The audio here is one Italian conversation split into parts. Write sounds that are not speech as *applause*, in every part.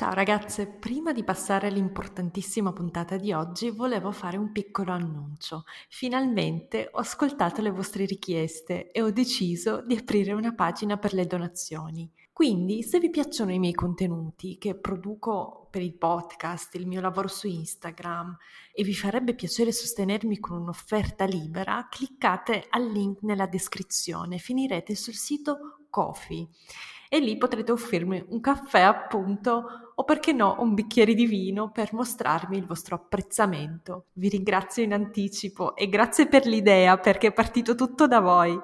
Ciao ragazze, prima di passare all'importantissima puntata di oggi volevo fare un piccolo annuncio. Finalmente ho ascoltato le vostre richieste e ho deciso di aprire una pagina per le donazioni. Quindi, se vi piacciono i miei contenuti che produco per il podcast, il mio lavoro su Instagram e vi farebbe piacere sostenermi con un'offerta libera, cliccate al link nella descrizione, finirete sul sito Kofi e lì potrete offrirmi un caffè appunto o perché no un bicchiere di vino per mostrarmi il vostro apprezzamento. Vi ringrazio in anticipo e grazie per l'idea perché è partito tutto da voi.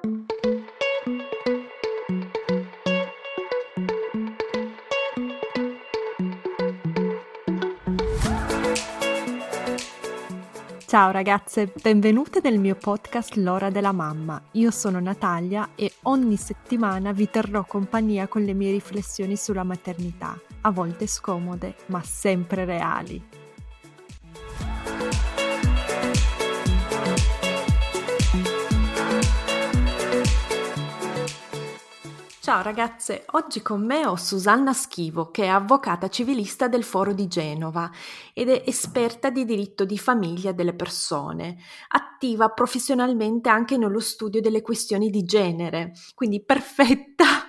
Ciao ragazze, benvenute nel mio podcast L'ora della mamma. Io sono Natalia e ogni settimana vi terrò compagnia con le mie riflessioni sulla maternità, a volte scomode, ma sempre reali. Ciao ragazze, oggi con me ho Susanna Schivo, che è avvocata civilista del Foro di Genova ed è esperta di diritto di famiglia delle persone, attiva professionalmente anche nello studio delle questioni di genere, quindi perfetta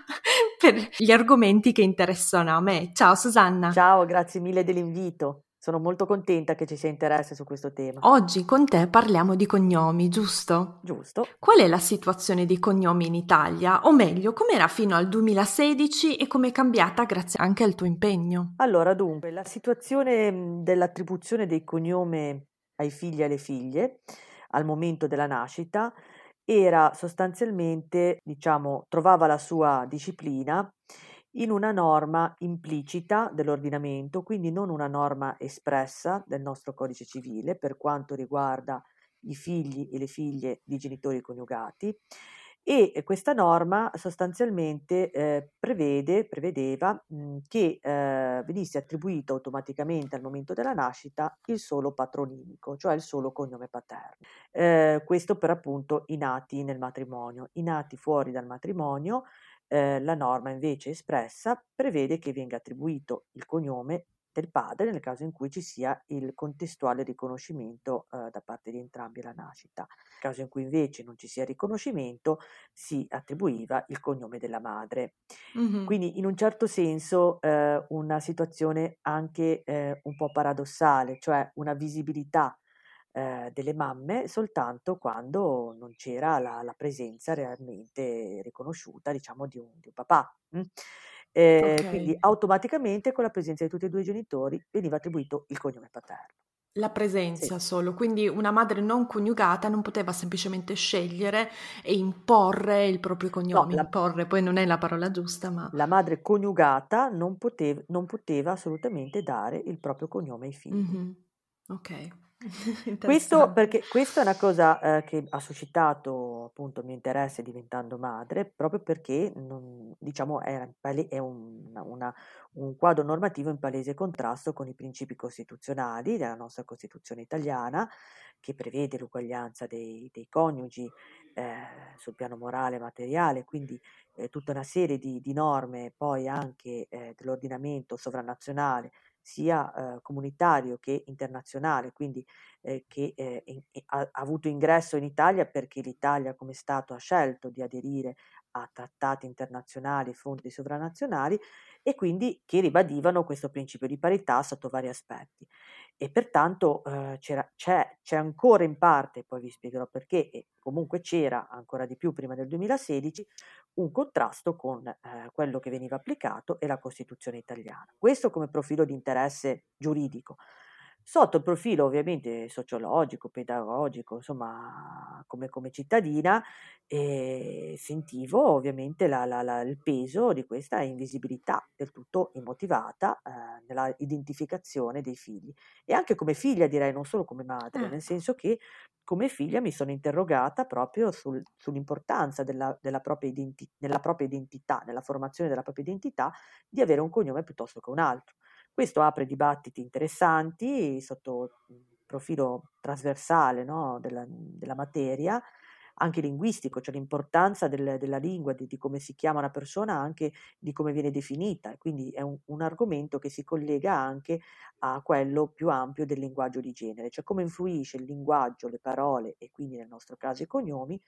*laughs* per gli argomenti che interessano a me. Ciao Susanna. Ciao, grazie mille dell'invito. Sono molto contenta che ci sia interesse su questo tema. Oggi con te parliamo di cognomi, giusto? Giusto. Qual è la situazione dei cognomi in Italia? O meglio, com'era fino al 2016 e come è cambiata grazie anche al tuo impegno? Allora, dunque, la situazione dell'attribuzione dei cognomi ai figli e alle figlie al momento della nascita era sostanzialmente, diciamo, trovava la sua disciplina in una norma implicita dell'ordinamento, quindi non una norma espressa del nostro codice civile per quanto riguarda i figli e le figlie di genitori coniugati e questa norma sostanzialmente eh, prevede, prevedeva mh, che eh, venisse attribuito automaticamente al momento della nascita il solo patronimico, cioè il solo cognome paterno. Eh, questo per appunto i nati nel matrimonio. I nati fuori dal matrimonio eh, la norma invece espressa prevede che venga attribuito il cognome del padre nel caso in cui ci sia il contestuale riconoscimento eh, da parte di entrambi alla nascita. Nel caso in cui invece non ci sia riconoscimento si attribuiva il cognome della madre. Mm-hmm. Quindi in un certo senso eh, una situazione anche eh, un po' paradossale, cioè una visibilità eh, delle mamme soltanto quando non c'era la, la presenza realmente riconosciuta, diciamo, di un, di un papà. Mh? Eh, okay. Quindi automaticamente con la presenza di tutti e due i genitori veniva attribuito il cognome paterno. La presenza sì. solo, quindi una madre non coniugata non poteva semplicemente scegliere e imporre il proprio cognome, no, la, imporre poi non è la parola giusta, ma... La madre coniugata non poteva, non poteva assolutamente dare il proprio cognome ai figli. Mm-hmm. Ok. *laughs* Questo perché questa è una cosa, ehm, che ha suscitato appunto il mio interesse diventando madre, proprio perché non diciamo pale è un una un quadro normativo in palese contrasto con i principi costituzionali della nostra Costituzione italiana, che prevede l'uguaglianza dei dei coniugi, ehm, sul piano morale e materiale, quindi, ehm, tutta una serie di di norme poi anche, ehm, dell'ordinamento sovranazionale sia eh, comunitario che internazionale, quindi eh, che eh, in, ha, ha, avuto ingresso in Italia perché l'Italia come Stato ha scelto di aderire a trattati internazionali, fondi sovranazionali e quindi che ribadivano questo principio di parità sotto vari aspetti. E pertanto eh, c'è, c'è, ancora in parte, poi vi spiegherò perché, e comunque c'era ancora di più prima del 2016, un contrasto con eh, quello che veniva applicato e la Costituzione italiana. Questo come profilo di interesse giuridico. Sotto il profilo ovviamente sociologico, pedagogico, insomma, come, come cittadina, eh, sentivo ovviamente la, la, la, il peso di questa invisibilità del tutto immotivata eh, nella identificazione dei figli. E anche come figlia direi, non solo come madre, nel ecco. senso che come figlia mi sono interrogata proprio sul, sull'importanza della, della, propria identi- nella propria identità, nella formazione della propria identità, di avere un cognome piuttosto che un altro. Questo apre dibattiti interessanti sotto il profilo trasversale no, della, della, materia, anche linguistico, cioè l'importanza del, della lingua, di, di, come si chiama una persona, anche di come viene definita. quindi è un, un, argomento che si collega anche a quello più ampio del linguaggio di genere, cioè come influisce il linguaggio, le parole e quindi nel nostro caso i cognomi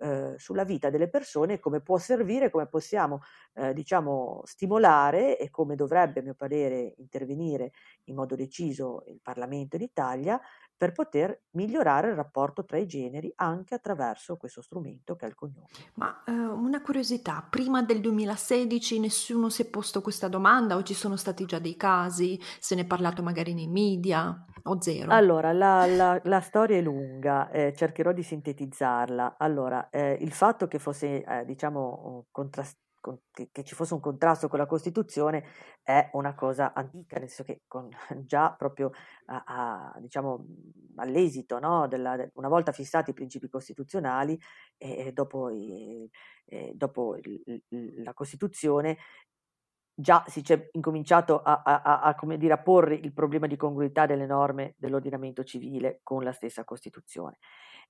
eh, sulla vita delle persone, come può servire, come possiamo eh, diciamo, stimolare e come dovrebbe, a mio parere, intervenire in modo deciso il Parlamento in Italia per poter migliorare il rapporto tra i generi anche attraverso questo strumento che è il cognome. Ma eh, una curiosità, prima del 2016 nessuno si è posto questa domanda o ci sono stati già dei casi? Se ne è parlato magari nei media o zero? Allora, la, la, la storia è lunga, eh, cercherò di sintetizzarla. Allora, eh, il fatto che fosse, eh, diciamo, contrastato che, che, ci fosse un contrasto con la Costituzione è una cosa antica, nel senso che con, *laughs* già proprio a, a, diciamo, all'esito, no, della, una volta fissati i principi costituzionali e, e dopo, e, e dopo il, la Costituzione già si è incominciato a, a, dire, a porre il problema di congruità delle norme dell'ordinamento civile con la stessa Costituzione.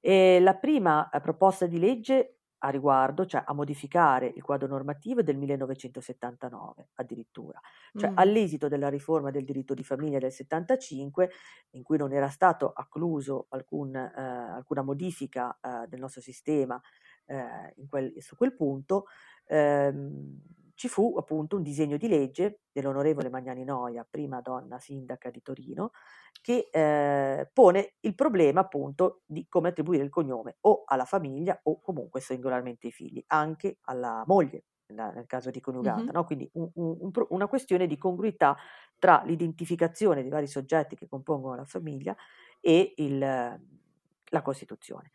E la prima eh, proposta di legge a riguardo, cioè a modificare il quadro normativo del 1979 addirittura, cioè mm. all'esito della riforma del diritto di famiglia del 75, in cui non era stato accluso alcun, eh, alcuna modifica eh, del nostro sistema eh, quel, su quel punto, ehm, ci fu appunto un disegno di legge dell'onorevole Magnani Noia, prima donna sindaca di Torino, che eh, pone il problema appunto di come attribuire il cognome o alla famiglia o comunque singolarmente ai figli, anche alla moglie nel caso di coniugata, mm-hmm. no? quindi un, un, una questione di congruità tra l'identificazione dei vari soggetti che compongono la famiglia e il, la Costituzione.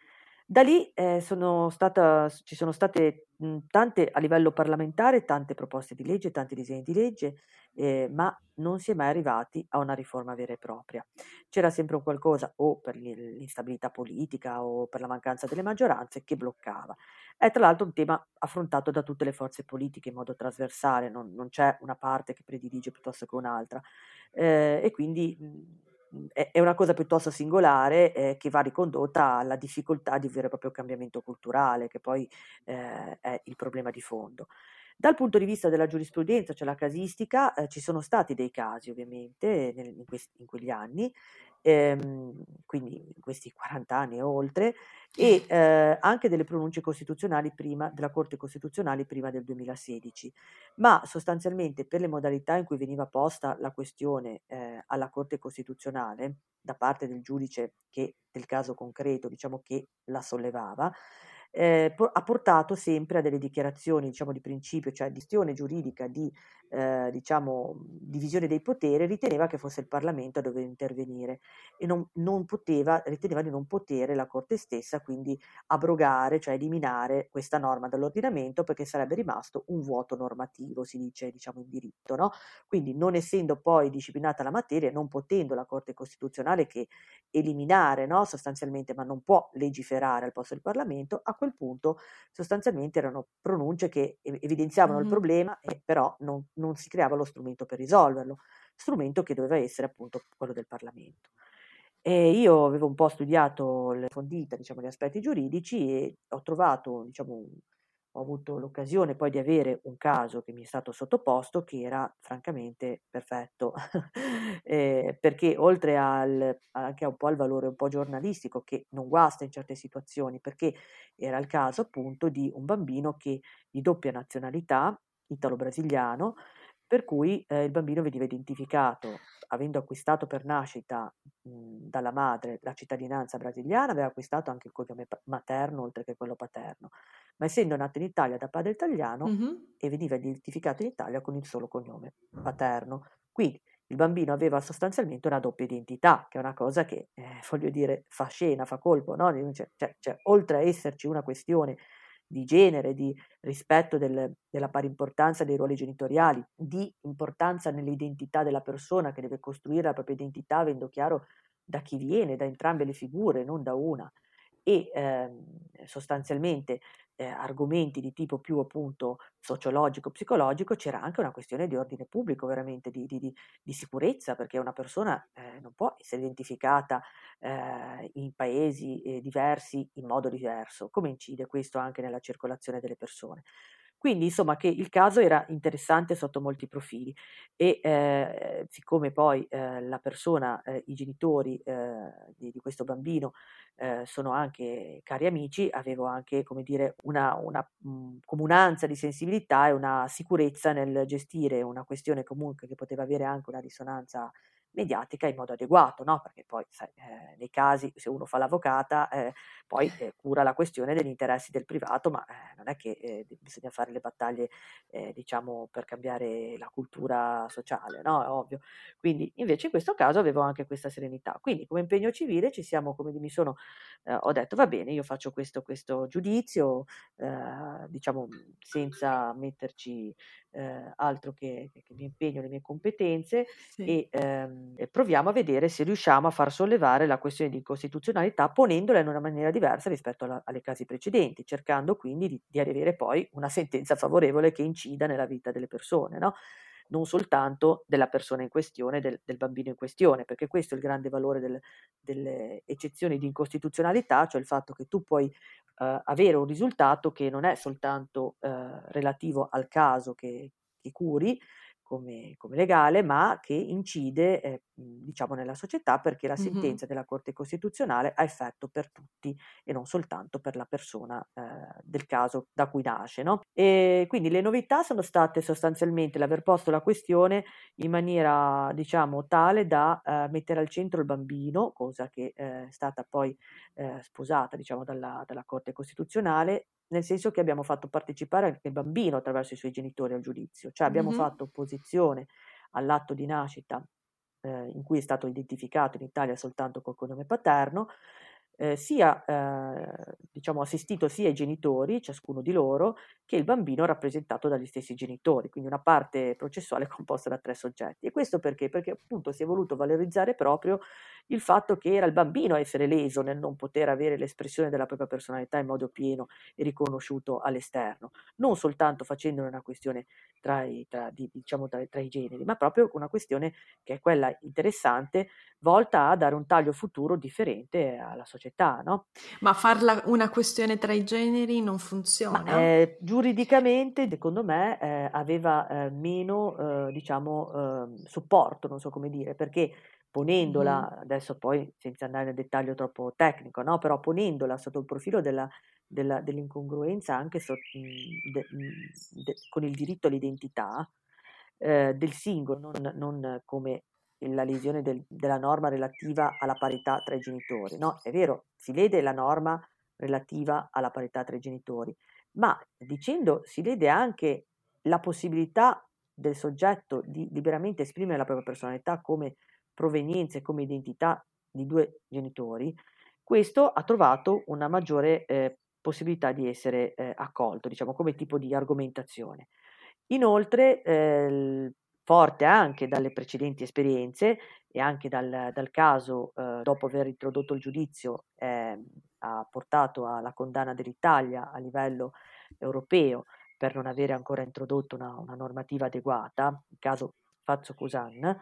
Da lì eh, sono stata, ci sono state mh, tante a livello parlamentare, tante proposte di legge, tanti disegni di legge, eh, ma non si è mai arrivati a una riforma vera e propria. C'era sempre un qualcosa o per l'instabilità politica o per la mancanza delle maggioranze che bloccava. È tra l'altro un tema affrontato da tutte le forze politiche in modo trasversale, non, non c'è una parte che predilige piuttosto che un'altra. Eh, e quindi mh, è, una cosa piuttosto singolare eh, che va ricondotta alla difficoltà di vero e proprio cambiamento culturale, che poi eh, è il problema di fondo. Dal punto di vista della giurisprudenza, cioè la casistica, eh, ci sono stati dei casi ovviamente nel, in, questi, in, quegli anni, ehm, quindi in questi 40 anni e oltre, e eh, anche delle pronunce costituzionali prima, della Corte Costituzionale prima del 2016. Ma sostanzialmente per le modalità in cui veniva posta la questione eh, alla Corte Costituzionale da parte del giudice che del caso concreto, diciamo che la sollevava, eh, ha portato sempre a delle dichiarazioni diciamo, di principio, cioè di questione giuridica di eh, diciamo, divisione dei poteri, riteneva che fosse il Parlamento a dover intervenire e non, non poteva, riteneva di non potere la Corte stessa quindi abrogare, cioè eliminare questa norma dall'ordinamento perché sarebbe rimasto un vuoto normativo, si dice diciamo in diritto. No? Quindi non essendo poi disciplinata la materia, non potendo la Corte Costituzionale che eliminare no, sostanzialmente, ma non può legiferare al posto del Parlamento, a quel punto sostanzialmente erano pronunce che evidenziavano mm-hmm. il problema e però non, non si creava lo strumento per risolverlo, strumento che doveva essere appunto quello del Parlamento. E io avevo un po' studiato le fondite, diciamo, gli aspetti giuridici e ho trovato, diciamo, ho avuto l'occasione poi di avere un caso che mi è stato sottoposto che era francamente perfetto, *laughs* eh, perché oltre al, anche un po' al valore un po' giornalistico che non guasta in certe situazioni, perché era il caso appunto di un bambino che di doppia nazionalità, italo-brasiliano, per cui eh, il bambino veniva identificato, avendo acquistato per nascita mh, dalla madre la cittadinanza brasiliana, aveva acquistato anche il cognome materno oltre che quello paterno, ma essendo nato in Italia da padre italiano mm-hmm. e veniva identificato in Italia con il solo cognome paterno. Quindi il bambino aveva sostanzialmente una doppia identità, che è una cosa che, eh, voglio dire, fa scena, fa colpo, no? cioè, cioè, cioè, oltre a esserci una questione di genere, di rispetto del, della pari importanza dei ruoli genitoriali, di importanza nell'identità della persona che deve costruire la propria identità avendo chiaro da chi viene, da entrambe le figure, non da una. E ehm, sostanzialmente eh, argomenti di tipo più appunto sociologico, psicologico, c'era anche una questione di ordine pubblico, veramente di, di, di, sicurezza, perché una persona eh, non può essere identificata eh, in paesi eh, diversi in modo diverso. Come incide questo anche nella circolazione delle persone? Quindi insomma che il caso era interessante sotto molti profili e eh, siccome poi eh, la persona, eh, i genitori eh, di, di, questo bambino eh, sono anche cari amici, avevo anche come dire una, una mh, comunanza di sensibilità e una sicurezza nel gestire una questione comunque che poteva avere anche una risonanza mediatica in modo adeguato, no? perché poi sai, eh, nei casi se uno fa l'avvocata eh, poi eh, cura la questione degli interessi del privato, ma eh, non è che eh, bisogna fare le battaglie eh, diciamo per cambiare la cultura sociale, no? è ovvio. Quindi invece in questo caso avevo anche questa serenità. Quindi come impegno civile ci siamo, come mi sono, ho detto va bene, io faccio questo, questo giudizio, diciamo senza metterci eh, altro che, che, mi impegno le mie competenze sì. e, ehm, e, proviamo a vedere se riusciamo a far sollevare la questione di costituzionalità ponendola in una maniera diversa rispetto alla, alle casi precedenti, cercando quindi di, di, avere poi una sentenza favorevole che incida nella vita delle persone. No? non soltanto della persona in questione, del, del, bambino in questione, perché questo è il grande valore del, delle eccezioni di incostituzionalità, cioè il fatto che tu puoi eh, avere un risultato che non è soltanto eh, relativo al caso che, che curi, come, come, legale, ma che incide eh, diciamo nella società perché la sentenza mm-hmm. della Corte Costituzionale ha effetto per tutti e non soltanto per la persona eh, del caso da cui nasce. No? E quindi le novità sono state sostanzialmente l'aver posto la questione in maniera diciamo tale da eh, mettere al centro il bambino, cosa che eh, è stata poi eh, sposata diciamo dalla, dalla Corte Costituzionale nel senso che abbiamo fatto partecipare anche il bambino attraverso i suoi genitori al giudizio, cioè abbiamo mm-hmm. fatto opposizione all'atto di nascita eh, in cui è stato identificato in Italia soltanto col cognome paterno, eh, sia eh, diciamo assistito sia i genitori, ciascuno di loro, che il bambino rappresentato dagli stessi genitori, quindi una parte processuale composta da tre soggetti. E questo perché? Perché appunto si è voluto valorizzare proprio il fatto che era il bambino a essere leso nel non poter avere l'espressione della propria personalità in modo pieno e riconosciuto all'esterno, non soltanto facendone una questione tra i, tra, di, diciamo, tra, tra i generi, ma proprio una questione che è quella interessante, volta a dare un taglio futuro differente alla società. No? Ma farla una questione tra i generi non funziona? Ma, eh, giuridicamente, secondo me, eh, aveva eh, meno, eh, diciamo, ehm, supporto, non so come dire, perché ponendola, mm. adesso poi senza andare nel dettaglio troppo tecnico, no? però ponendola sotto il profilo della, della, dell'incongruenza anche so, de, de, con il diritto all'identità eh, del singolo, non, non, come la lesione del, della norma relativa alla parità tra i genitori. No, è vero, si lede la norma relativa alla parità tra i genitori, ma dicendo si lede anche la possibilità del soggetto di liberamente esprimere la propria personalità come provenienza e come identità di due genitori, questo ha trovato una maggiore eh, possibilità di essere eh, accolto, diciamo come tipo di argomentazione. Inoltre, eh, forte anche dalle precedenti esperienze e anche dal, dal caso, eh, dopo aver introdotto il giudizio, ehm, ha portato alla condanna dell'Italia a livello europeo per non avere ancora introdotto una, una normativa adeguata, il caso Fazio Cusan,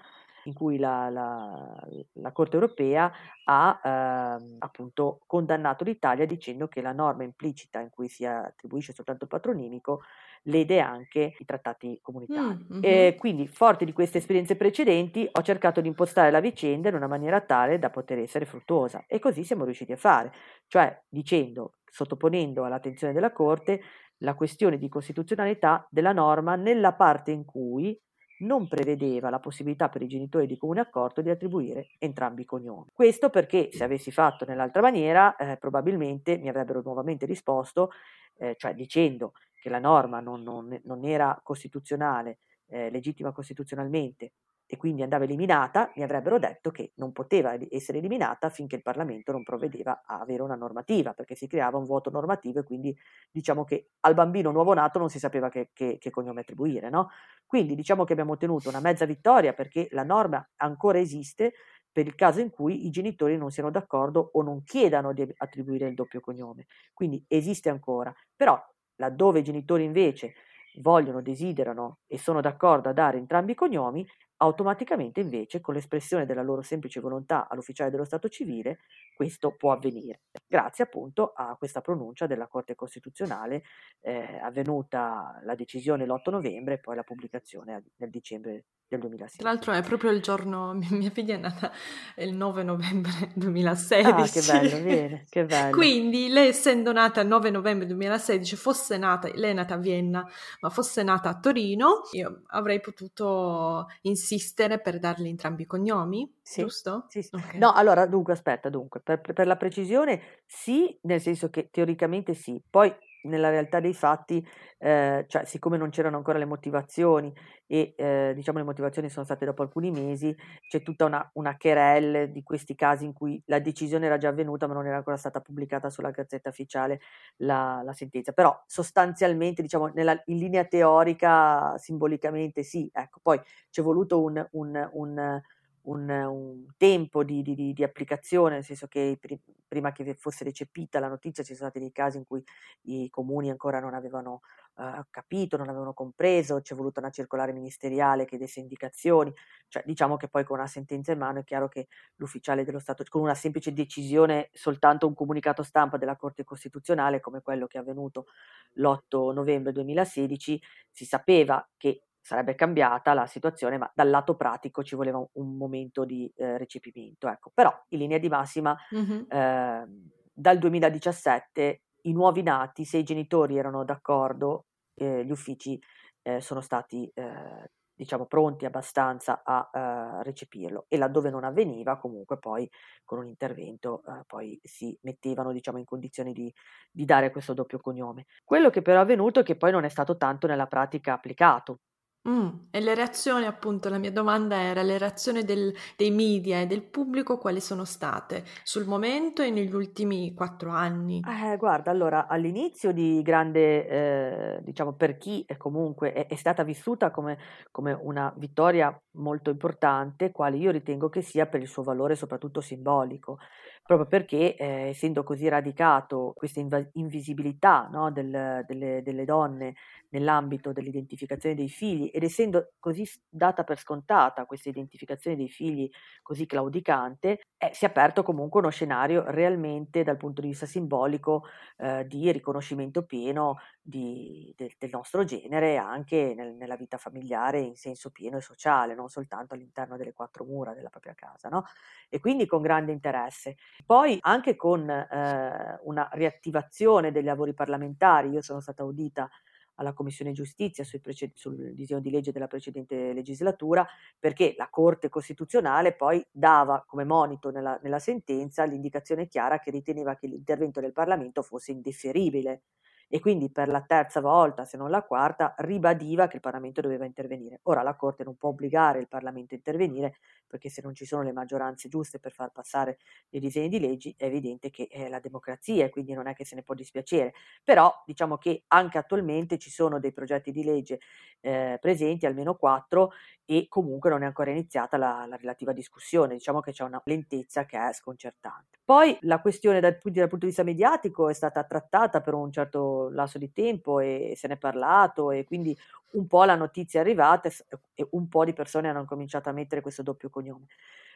in cui la, la, la Corte europea ha eh, appunto condannato l'Italia dicendo che la norma implicita in cui si attribuisce soltanto il patronimico lede anche i trattati comunitari. Mm, mm-hmm. E quindi, forte di queste esperienze precedenti, ho cercato di impostare la vicenda in una maniera tale da poter essere fruttuosa e così siamo riusciti a fare, cioè dicendo, sottoponendo all'attenzione della Corte la questione di costituzionalità della norma nella parte in cui non prevedeva la possibilità per i genitori di comune accordo di attribuire entrambi i cognomi. Questo perché se avessi fatto nell'altra maniera eh, probabilmente mi avrebbero nuovamente risposto, eh, cioè dicendo che la norma non, non, non era costituzionale, eh, legittima costituzionalmente e quindi andava eliminata, mi avrebbero detto che non poteva essere eliminata finché il Parlamento non provvedeva a avere una normativa, perché si creava un vuoto normativo e quindi diciamo che al bambino nuovo nato non si sapeva che, che, che cognome attribuire. No? Quindi diciamo che abbiamo ottenuto una mezza vittoria perché la norma ancora esiste, per il caso in cui i genitori non siano d'accordo o non chiedano di attribuire il doppio cognome. Quindi esiste ancora, però laddove i genitori invece vogliono, desiderano e sono d'accordo a dare entrambi i cognomi, automaticamente invece con l'espressione della loro semplice volontà all'ufficiale dello Stato civile questo può avvenire, grazie appunto a questa pronuncia della Corte Costituzionale eh, avvenuta la decisione l'8 novembre e poi la pubblicazione nel dicembre del 2016. Tra l'altro è proprio il giorno, *laughs* mia figlia è nata il 9 novembre *laughs* 2016. Ah, che bello, bene, che *laughs* bello. Quindi lei essendo nata il 9 novembre 2016, fosse nata, lei è nata a Vienna, ma fosse nata a Torino, io avrei potuto insistere per darle entrambi i cognomi, sì, giusto? Sì, sì. Okay. No, allora, dunque, aspetta, dunque, per, per la precisione sì, nel senso che teoricamente sì, poi nella realtà dei fatti, eh, cioè siccome non c'erano ancora le motivazioni e eh, diciamo le motivazioni sono state dopo alcuni mesi, c'è tutta una, una querelle di questi casi in cui la decisione era già avvenuta ma non era ancora stata pubblicata sulla Gazzetta Ufficiale la, la sentenza. Però sostanzialmente, diciamo, nella, in linea teorica, simbolicamente sì, ecco, poi c'è voluto un, un, un un, un tempo di, di, di, applicazione, nel senso che pr- prima che fosse recepita la notizia ci sono stati dei casi in cui i comuni ancora non avevano uh, capito, non avevano compreso, c'è voluta una circolare ministeriale che desse indicazioni, cioè diciamo che poi con una sentenza in mano è chiaro che l'ufficiale dello Stato, con una semplice decisione, soltanto un comunicato stampa della Corte Costituzionale come quello che è avvenuto l'8 novembre 2016, si sapeva che sarebbe cambiata la situazione, ma dal lato pratico ci voleva un, un momento di eh, recepimento. Ecco. Però in linea di massima mm-hmm. eh, dal 2017 i nuovi nati, se i genitori erano d'accordo, eh, gli uffici eh, sono stati eh, diciamo pronti abbastanza a uh, recepirlo e laddove non avveniva comunque poi con un intervento poi si mettevano diciamo in condizioni di, di, dare questo doppio cognome. Quello che però è avvenuto è che poi non è stato tanto nella pratica applicato Mh, e le reazioni appunto, la mia domanda era: le reazioni del dei media e del pubblico quali sono state sul momento e negli ultimi 4 anni? Eh, guarda, allora all'inizio di grande, ehm, diciamo per chi è comunque è è stata vissuta come come una vittoria molto importante, quale io ritengo che sia per il suo valore soprattutto simbolico proprio perché eh, essendo così radicato questa inv- invisibilità no, del, delle, delle, donne nell'ambito dell'identificazione dei figli ed essendo così data per scontata questa identificazione dei figli così claudicante, eh, si è aperto comunque uno scenario realmente dal punto di vista simbolico eh, di riconoscimento pieno di, de, del nostro genere anche nel, nella vita familiare in senso pieno e sociale, non soltanto all'interno delle quattro mura della propria casa. No? E quindi con grande interesse. Poi anche con eh, una riattivazione dei lavori parlamentari, io sono stata audita alla Commissione Giustizia sul, preced- sul, disegno di legge della precedente legislatura, perché la Corte Costituzionale poi dava come monito nella, nella sentenza l'indicazione chiara che riteneva che l'intervento del Parlamento fosse indifferibile e quindi per la terza volta, se non la quarta, ribadiva che il Parlamento doveva intervenire. Ora la Corte non può obbligare il Parlamento a intervenire perché se non ci sono le maggioranze giuste per far passare dei disegni di leggi è evidente che è la democrazia e quindi non è che se ne può dispiacere. Però diciamo che anche attualmente ci sono dei progetti di legge eh, presenti, almeno quattro, e comunque non è ancora iniziata la, la, relativa discussione, diciamo che c'è una lentezza che è sconcertante. Poi la questione dal, dal, punto di vista mediatico è stata trattata per un certo lasso di tempo e se ne è parlato e quindi un po' la notizia è arrivata e un po' di persone hanno cominciato a mettere questo doppio cognome.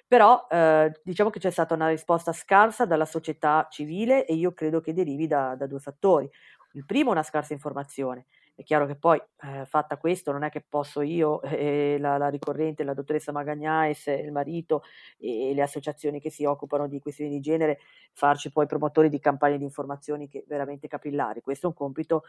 Però eh, diciamo che c'è stata una risposta scarsa dalla società civile e io credo che derivi da, da due fattori. Il primo, una scarsa informazione è chiaro che poi, eh, fatta questo, non è che posso io, *laughs* eh, la, la, ricorrente, la dottoressa Magagnais, il marito e, le associazioni che si occupano di questioni di genere, farci poi promotori di campagne di informazioni che veramente capillari. Questo è un compito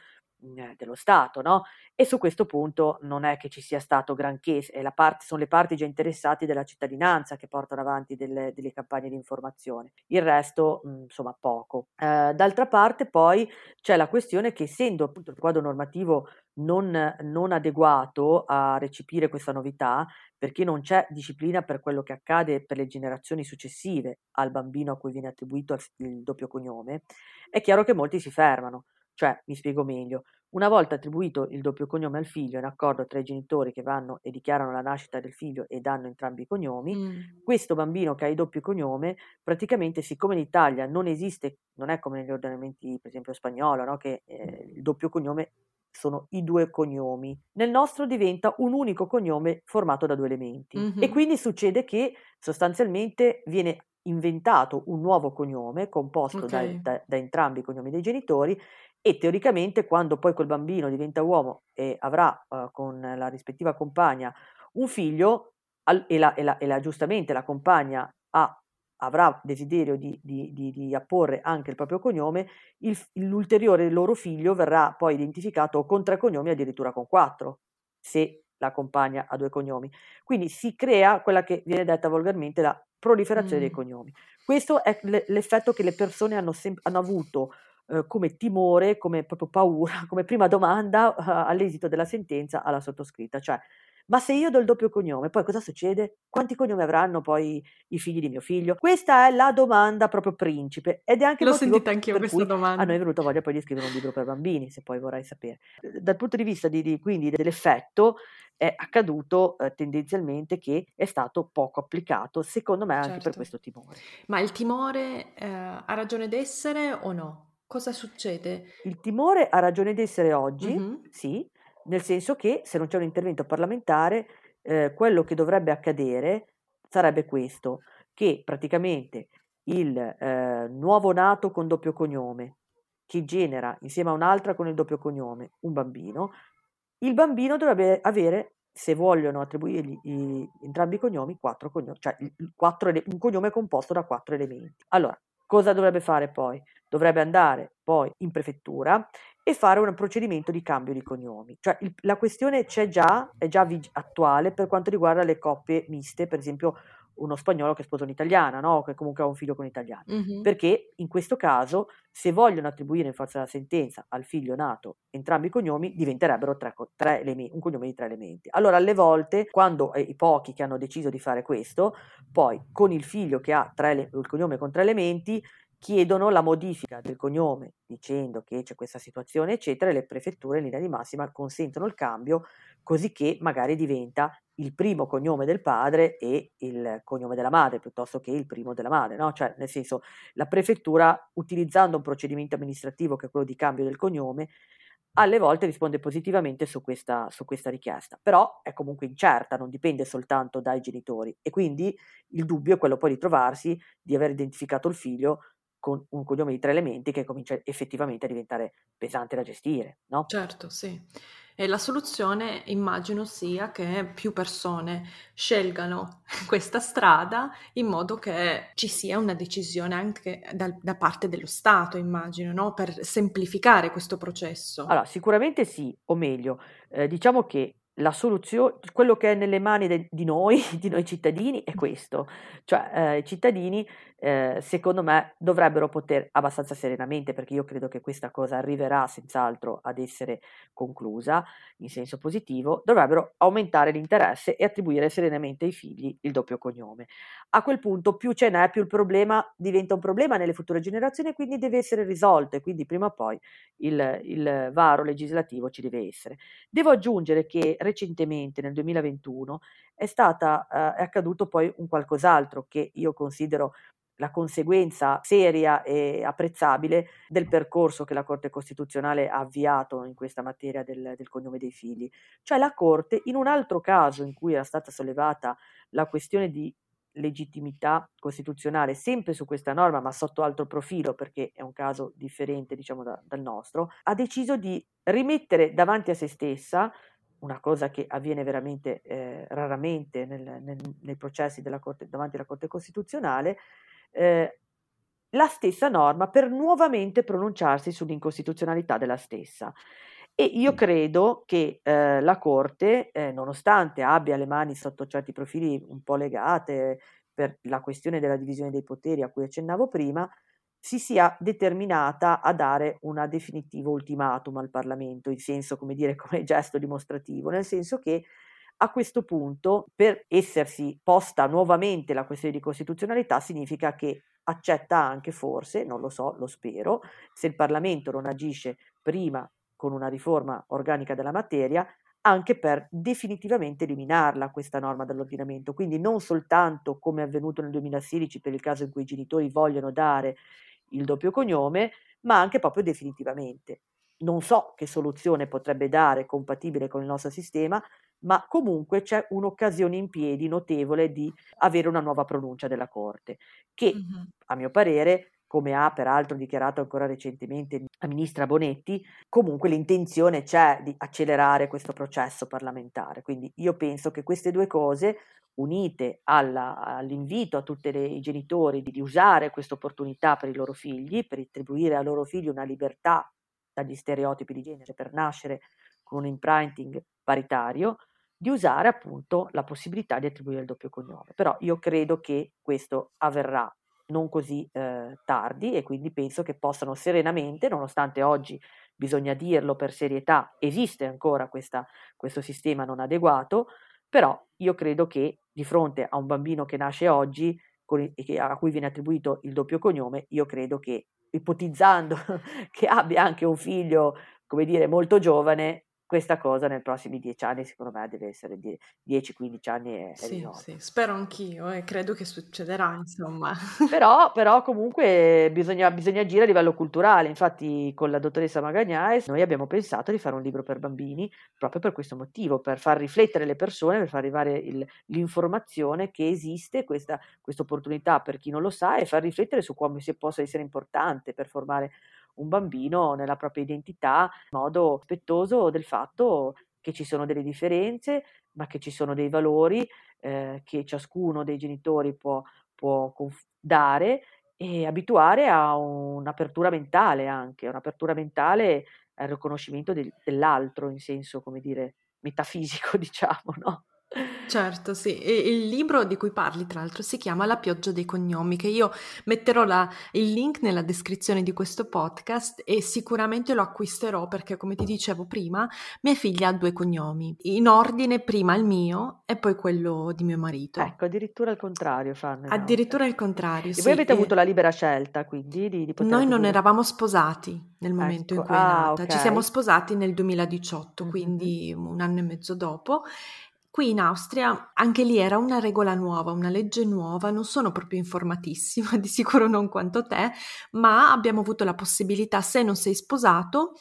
mm, dello Stato, no? E su questo punto non è che ci sia stato granché, parte, sono le parti già interessate della cittadinanza che portano avanti delle, delle campagne di informazione. Il resto, mh, mm, insomma, poco. Eh, d'altra parte poi c'è la questione che essendo appunto il quadro normativo non, non adeguato a recepire questa novità, perché non c'è disciplina per quello che accade per le generazioni successive al bambino a cui viene attribuito il doppio cognome, è chiaro che molti si fermano. Cioè, mi spiego meglio, una volta attribuito il doppio cognome al figlio in accordo tra i genitori che vanno e dichiarano la nascita del figlio e danno entrambi i cognomi, mm. questo bambino che ha il doppio cognome, praticamente siccome in Italia non esiste, non è come negli ordinamenti per esempio spagnolo, no? che eh, il doppio cognome sono i due cognomi. Nel nostro diventa un unico cognome formato da due elementi mm-hmm. e quindi succede che sostanzialmente viene inventato un nuovo cognome composto okay. da, da, da, entrambi i cognomi dei genitori e teoricamente quando poi quel bambino diventa uomo e avrà uh, con la rispettiva compagna un figlio al, e, la, e, la, e la, giustamente la compagna ha, avrà desiderio di, di, di, di, apporre anche il proprio cognome, il, l'ulteriore loro figlio verrà poi identificato con tre cognomi, addirittura con quattro, se la compagna ha due cognomi. Quindi si crea quella che viene detta volgarmente la proliferazione mm. dei cognomi. Questo è l'effetto che le persone hanno, sem- hanno avuto eh, come timore, come proprio paura, *laughs* come prima domanda uh, all'esito della sentenza alla sottoscritta, cioè ma se io do il doppio cognome, poi cosa succede? Quanti cognomi avranno poi i figli di mio figlio? Questa è la domanda proprio principe ed è anche L'ho sentita anch'io questa domanda. A noi è venuta voglia poi di scrivere un libro per bambini, se poi vorrai sapere. Dal punto di vista di, di, quindi dell'effetto, è accaduto eh, tendenzialmente che è stato poco applicato, secondo me anche certo. per questo timore. Ma il timore eh, ha ragione d'essere o no? Cosa succede? Il timore ha ragione d'essere oggi, mm-hmm. sì, nel senso che se non c'è un intervento parlamentare, eh, quello che dovrebbe accadere sarebbe questo, che praticamente il eh, nuovo nato con doppio cognome, che genera insieme a un'altra con il doppio cognome un bambino, il bambino dovrebbe avere, se vogliono attribuirgli i, entrambi i cognomi, quattro cognomi, cioè il, quattro, un cognome composto da quattro elementi. Allora, cosa dovrebbe fare poi? dovrebbe andare poi in prefettura e fare un procedimento di cambio di cognomi. Cioè il, la questione c'è già, è già vig- attuale per quanto riguarda le coppie miste, per esempio uno spagnolo che sposa un'italiana, no? che comunque ha un figlio con un'italiana. Mm-hmm. Perché in questo caso, se vogliono attribuire in forza della sentenza al figlio nato entrambi i cognomi, diventerebbero tre, tre elementi, un cognome di tre elementi. Allora, alle volte, quando eh, i pochi che hanno deciso di fare questo, poi con il figlio che ha tre, il cognome con tre elementi, chiedono la modifica del cognome dicendo che c'è questa situazione, eccetera, e le prefetture in linea di massima consentono il cambio così che magari diventa il primo cognome del padre e il cognome della madre piuttosto che il primo della madre, no? Cioè, nel senso, la prefettura utilizzando un procedimento amministrativo che è quello di cambio del cognome, alle volte risponde positivamente su questa, su questa richiesta, però è comunque incerta, non dipende soltanto dai genitori e quindi il dubbio è quello poi di trovarsi di aver identificato il figlio con un cognome di tre elementi che comincia effettivamente a diventare pesante da gestire, no? Certo, sì. E la soluzione immagino sia che più persone scelgano *laughs* questa strada in modo che ci sia una decisione anche da, da parte dello Stato, immagino, no? per semplificare questo processo. Allora, sicuramente sì, o meglio, eh, diciamo che la soluzione, quello che è nelle mani de, di noi, *laughs* di noi cittadini, è questo. Cioè, eh, i cittadini eh, secondo me dovrebbero poter abbastanza serenamente, perché io credo che questa cosa arriverà senz'altro ad essere conclusa in senso positivo, dovrebbero aumentare l'interesse e attribuire serenamente ai figli il doppio cognome. A quel punto più ce n'è, più il problema diventa un problema nelle future generazioni e quindi deve essere risolto e quindi prima o poi il, il varo legislativo ci deve essere. Devo aggiungere che recentemente, nel 2021, è, stata, eh, è accaduto poi un qualcos'altro che io considero la conseguenza seria e apprezzabile del percorso che la Corte Costituzionale ha avviato in questa materia del, del, cognome dei figli. Cioè la Corte, in un altro caso in cui era stata sollevata la questione di legittimità costituzionale, sempre su questa norma, ma sotto altro profilo, perché è un caso differente, diciamo, da, dal nostro, ha deciso di rimettere davanti a se stessa una cosa che avviene veramente eh, raramente nel, nel, nei processi corte, davanti alla Corte Costituzionale, eh, la stessa norma per nuovamente pronunciarsi sull'incostituzionalità della stessa. E io credo che eh, la Corte, eh, nonostante abbia le mani sotto certi profili un po' legate per la questione della divisione dei poteri a cui accennavo prima, si sia determinata a dare un definitivo ultimatum al Parlamento, in senso, come dire, *laughs* come gesto dimostrativo, nel senso che a questo punto, per essersi posta nuovamente la questione di costituzionalità, significa che accetta anche forse, non lo so, lo spero, se il Parlamento non agisce prima con una riforma organica della materia, anche per definitivamente eliminarla questa norma dall'ordinamento. Quindi non soltanto come è avvenuto nel 2016 per il caso in cui i genitori vogliono dare il doppio cognome, ma anche proprio definitivamente. Non so che soluzione potrebbe dare compatibile con il nostro sistema, ma comunque c'è un'occasione in piedi notevole di avere una nuova pronuncia della Corte, che mm-hmm. a mio parere come ha peraltro dichiarato ancora recentemente la ministra Bonetti, comunque l'intenzione c'è di accelerare questo processo parlamentare. Quindi io penso che queste due cose, unite alla, all'invito a tutti i genitori di, di usare questa opportunità per i loro figli, per attribuire ai loro figli una libertà dagli stereotipi di genere, per nascere con un imprinting paritario, di usare appunto la possibilità di attribuire il doppio cognome. Però io credo che questo avverrà non così eh, tardi e quindi penso che possano serenamente, nonostante oggi bisogna dirlo per serietà, esiste ancora questa, questo sistema non adeguato, però io credo che di fronte a un bambino che nasce oggi e a cui viene attribuito il doppio cognome, io credo che ipotizzando *laughs* che abbia anche un figlio, come dire, molto giovane, questa cosa nei prossimi dieci anni, secondo me, deve essere 10-15 anni. È, sì, è sì, spero anch'io e credo che succederà, insomma. però, *laughs* però, comunque bisogna, bisogna, agire a livello culturale. Infatti, con la dottoressa Magagnais noi abbiamo pensato di fare un libro per bambini proprio per questo motivo, per far riflettere le persone, per far arrivare il, l'informazione che esiste questa opportunità per chi non lo sa e far riflettere su come si possa essere importante per formare un bambino nella propria identità in modo rispettoso del fatto che ci sono delle differenze, ma che ci sono dei valori eh, che ciascuno dei genitori può, può dare e abituare a un'apertura mentale anche, un'apertura mentale al riconoscimento del, dell'altro in senso, come dire, metafisico, *laughs* diciamo, no? Certo, sì. E il libro di cui parli, tra l'altro, si chiama La pioggia dei cognomi, che io metterò la, il link nella descrizione di questo podcast e sicuramente lo acquisterò perché, come ti dicevo prima, mia figlia ha due cognomi, in ordine prima il mio e poi quello di mio marito. Ecco, addirittura il contrario fanno. Addirittura il contrario, e sì. voi avete avuto la libera scelta, quindi, di, di poter... Noi non eravamo sposati nel momento ecco. in cui è ah, nata, okay. ci siamo sposati nel 2018, mm-hmm. quindi un anno e mezzo dopo Qui in Austria anche lì era una regola nuova, una legge nuova, non sono proprio informatissima, *laughs* di sicuro non quanto te, ma abbiamo avuto la possibilità, se non sei sposato,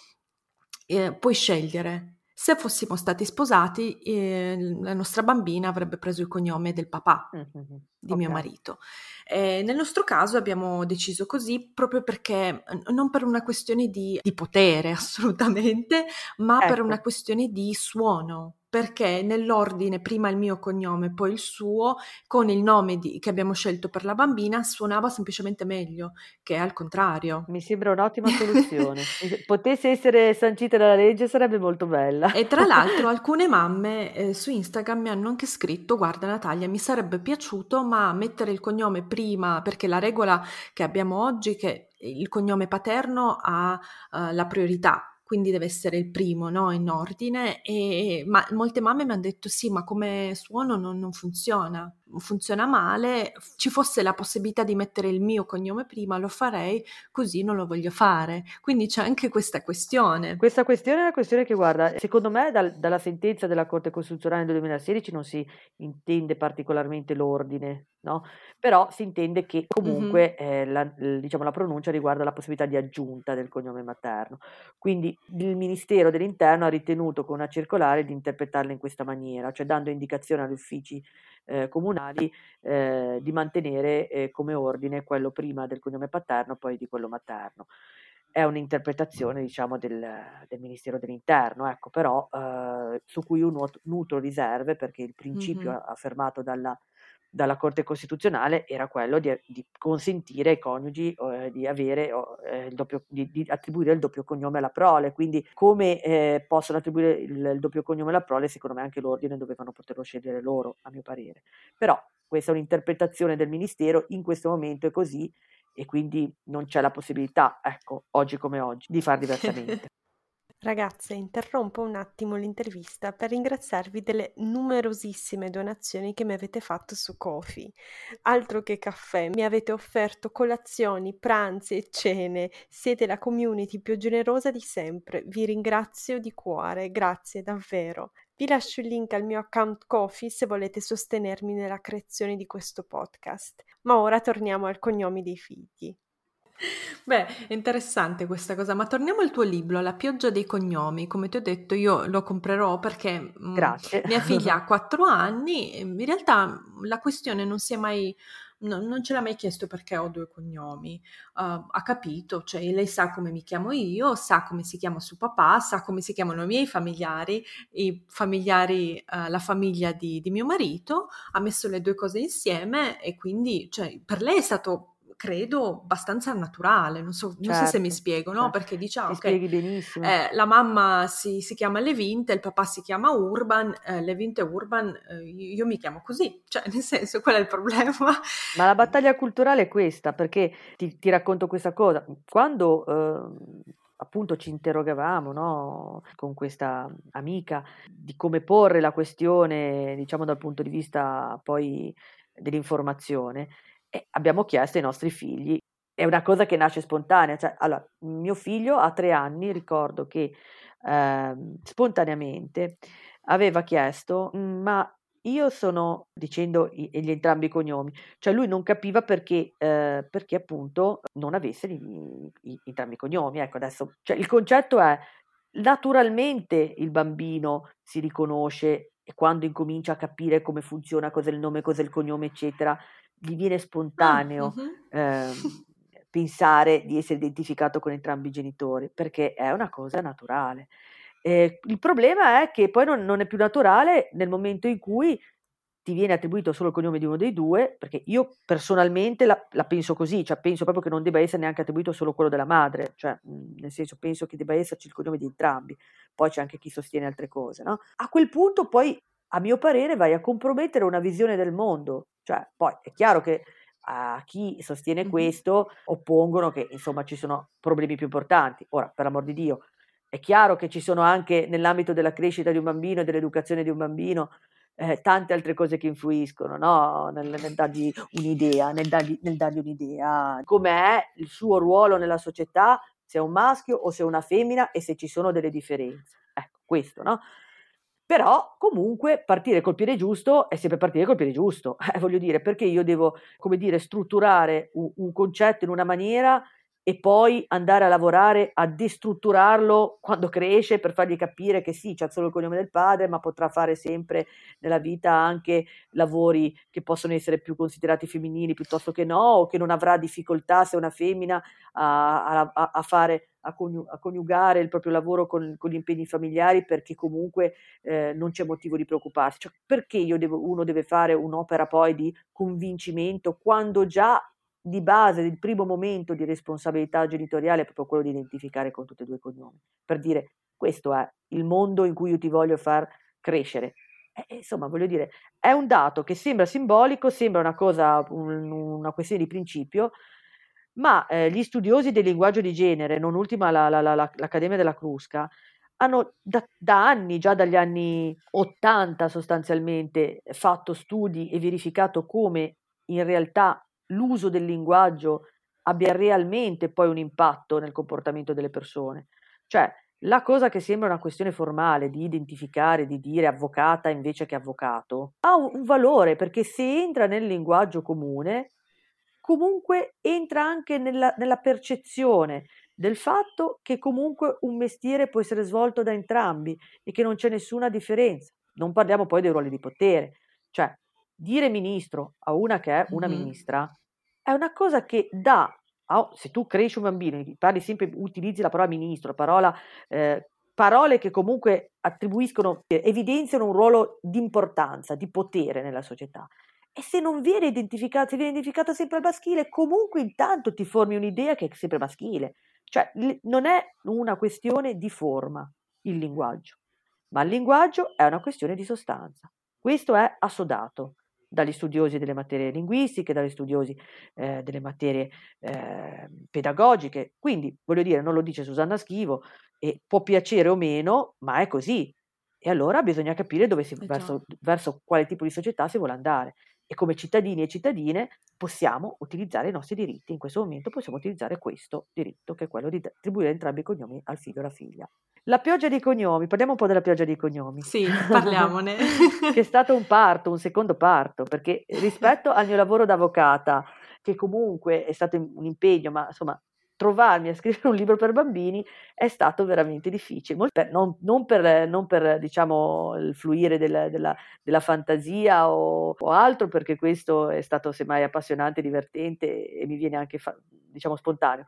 eh, puoi scegliere. Se fossimo stati sposati, eh, la nostra bambina avrebbe preso il cognome del papà mm-hmm. di okay. mio marito. Eh, nel nostro caso abbiamo deciso così proprio perché, non per una questione di, di potere *laughs* assolutamente, ma ecco. per una questione di suono perché nell'ordine prima il mio cognome, poi il suo, con il nome di, che abbiamo scelto per la bambina, suonava semplicemente meglio che al contrario. Mi sembra un'ottima soluzione. Potesse essere sancita dalla legge sarebbe molto bella. E tra l'altro *laughs* alcune mamme eh, su Instagram mi hanno anche scritto, guarda Natalia, mi sarebbe piaciuto, ma mettere il cognome prima, perché la regola che abbiamo oggi è che il cognome paterno ha uh, la priorità quindi deve essere il primo no? in ordine. E, ma molte mamme mi hanno detto: sì, ma come suono non, non, funziona, funziona male. Ci fosse la possibilità di mettere il mio cognome prima, lo farei, così non lo voglio fare. Quindi c'è anche questa questione. Questa questione è una questione che, guarda, secondo me, dal, dalla sentenza della Corte Costituzionale del 2016 non si intende particolarmente l'ordine no? Però si intende che comunque mm-hmm. eh, la, diciamo, la pronuncia riguarda la possibilità di aggiunta del cognome materno. Quindi il Ministero dell'Interno ha ritenuto con una circolare di interpretarla in questa maniera, cioè dando indicazione agli uffici eh, comunali eh, di mantenere eh, come ordine quello prima del cognome paterno, poi di quello materno è un'interpretazione diciamo, del, del, Ministero dell'Interno, ecco, però eh, su cui io nutro riserve perché il principio mm-hmm. affermato dalla dalla Corte Costituzionale era quello di, di consentire ai coniugi eh, di, avere, eh, il doppio, di, di, attribuire il doppio cognome alla prole, quindi come eh, possono attribuire il, il, doppio cognome alla prole, secondo me anche l'ordine dovevano poterlo scegliere loro, a mio parere. Però questa è un'interpretazione del Ministero, in questo momento è così e quindi non c'è la possibilità, ecco, oggi come oggi, di far *laughs* diversamente. Ragazze, interrompo un attimo l'intervista per ringraziarvi delle numerosissime donazioni che mi avete fatto su Kofi. Altro che caffè, mi avete offerto colazioni, pranzi e cene. Siete la community più generosa di sempre. Vi ringrazio di cuore, grazie davvero. Vi lascio il link al mio account Kofi se volete sostenermi nella creazione di questo podcast. Ma ora torniamo al cognome dei figli. Beh, è interessante questa cosa, ma torniamo al tuo libro, La pioggia dei cognomi. Come ti ho detto, io lo comprerò perché mh, Grazie. mia figlia ha *laughs* quattro anni. In realtà la questione non si è mai, no, non ce l'ha mai chiesto perché ho due cognomi. Uh, ha capito, cioè lei sa come mi chiamo io, sa come si chiama suo papà, sa come si chiamano i miei familiari, i familiari, uh, la famiglia di, di mio marito. Ha messo le due cose insieme e quindi, cioè, per lei è stato credo abbastanza naturale, non so, certo, non so se mi certo, spiego, no? Certo. Perché diciamo che eh, la mamma si, si, chiama Levinte, il papà si chiama Urban, eh, Levinte Urban, eh, io mi chiamo così, cioè nel senso qual è il problema? Ma la battaglia culturale è questa, perché ti, ti racconto questa cosa, quando ehm, appunto ci interrogavamo no, con questa amica di come porre la questione, diciamo dal punto di vista poi dell'informazione, e abbiamo chiesto ai nostri figli, è una cosa che nasce spontanea, cioè, allora, mio figlio a tre anni, ricordo che eh, spontaneamente aveva chiesto, mm, ma io sono, dicendo gli entrambi i cognomi, cioè lui non capiva perché, eh, perché appunto non avesse gli, i, entrambi i cognomi. Ecco, adesso, cioè, il concetto è, naturalmente il bambino si riconosce e quando incomincia a capire come funziona, cos'è il nome, cos'è il cognome, eccetera, gli viene ah, spontaneo uh-huh. eh, *laughs* pensare di essere identificato con entrambi i genitori, perché è una cosa naturale. Eh, il problema è che poi non, non, è più naturale nel momento in cui ti viene attribuito solo il cognome di uno dei due, perché io personalmente la, la, penso così, cioè penso proprio che non debba essere neanche attribuito solo quello della madre, cioè nel senso penso che debba esserci il cognome di entrambi, poi c'è anche chi sostiene altre cose, no? A quel punto poi, a mio parere, vai a compromettere una visione del mondo, cioè, poi è chiaro che a chi sostiene questo oppongono che insomma ci sono problemi più importanti. Ora, per amor di Dio, è chiaro che ci sono anche nell'ambito della crescita di un bambino e dell'educazione di un bambino eh, tante altre cose che influiscono no? nel, nel, dargli un'idea, nel dargli, nel dargli un'idea, com'è il suo ruolo nella società, se è un maschio o se è una femmina e se ci sono delle differenze. Ecco, questo, no? Però comunque partire col piede giusto è sempre partire col piede giusto, *laughs* eh, voglio dire, perché io devo, come dire, strutturare un, un concetto in una maniera e poi andare a lavorare a destrutturarlo quando cresce per fargli capire che sì, c'è solo il cognome del padre, ma potrà fare sempre nella vita anche lavori che possono essere più considerati femminili piuttosto che no, o che non avrà difficoltà se è una femmina a, a, a fare a, coniugare il proprio lavoro con, con gli impegni familiari perché comunque eh, non c'è motivo di preoccuparsi. Cioè, perché devo, uno deve fare un'opera poi di convincimento quando già di base del primo momento di responsabilità genitoriale è proprio quello di identificare con tutti e due i cognomi, per dire questo è il mondo in cui io ti voglio far crescere. Eh, insomma, voglio dire, è un dato che sembra simbolico, sembra una cosa, un, una questione di principio, ma eh, gli studiosi del linguaggio di genere, non ultima la, la, la, l'Accademia della Crusca, hanno da, da, anni, già dagli anni 80 sostanzialmente, fatto studi e verificato come in realtà l'uso del linguaggio abbia realmente poi un impatto nel comportamento delle persone. Cioè, la cosa che sembra una questione formale di identificare, di dire avvocata invece che avvocato, ha un valore perché se entra nel linguaggio comune, comunque entra anche nella, nella percezione del fatto che comunque un mestiere può essere svolto da entrambi e che non c'è nessuna differenza. Non parliamo poi dei ruoli di potere, cioè dire ministro a una che è una mm-hmm. ministra è una cosa che dà, oh, se tu cresci un bambino, parli sempre, utilizzi la parola ministro, parola, eh, parole che comunque attribuiscono, evidenziano un ruolo di importanza, di potere nella società. E se non viene identificato, se viene identificato sempre al maschile, comunque intanto ti formi un'idea che è sempre maschile. Cioè, non è una questione di forma il linguaggio, ma il linguaggio è una questione di sostanza. Questo è assodato dagli studiosi delle materie linguistiche, dagli studiosi eh, delle materie eh, pedagogiche. Quindi, voglio dire, non lo dice Susanna Schivo, e può piacere o meno, ma è così. E allora bisogna capire dove si, verso, verso quale tipo di società si vuole andare. E come cittadini e cittadine possiamo utilizzare i nostri diritti. In questo momento possiamo utilizzare questo diritto, che è quello di attribuire entrambi i cognomi al figlio o alla figlia. La pioggia dei cognomi, parliamo un po' della pioggia dei cognomi. Sì, *laughs* parliamone. *laughs* che è stato un parto, un secondo parto, perché rispetto al mio lavoro da avvocata, che comunque è stato un impegno, ma insomma trovarmi a scrivere un libro per bambini è stato veramente difficile, per, non, non, per, non, per, diciamo, il fluire della, della, della fantasia o, o, altro, perché questo è stato semmai appassionante, divertente e mi viene anche fa, diciamo, spontaneo,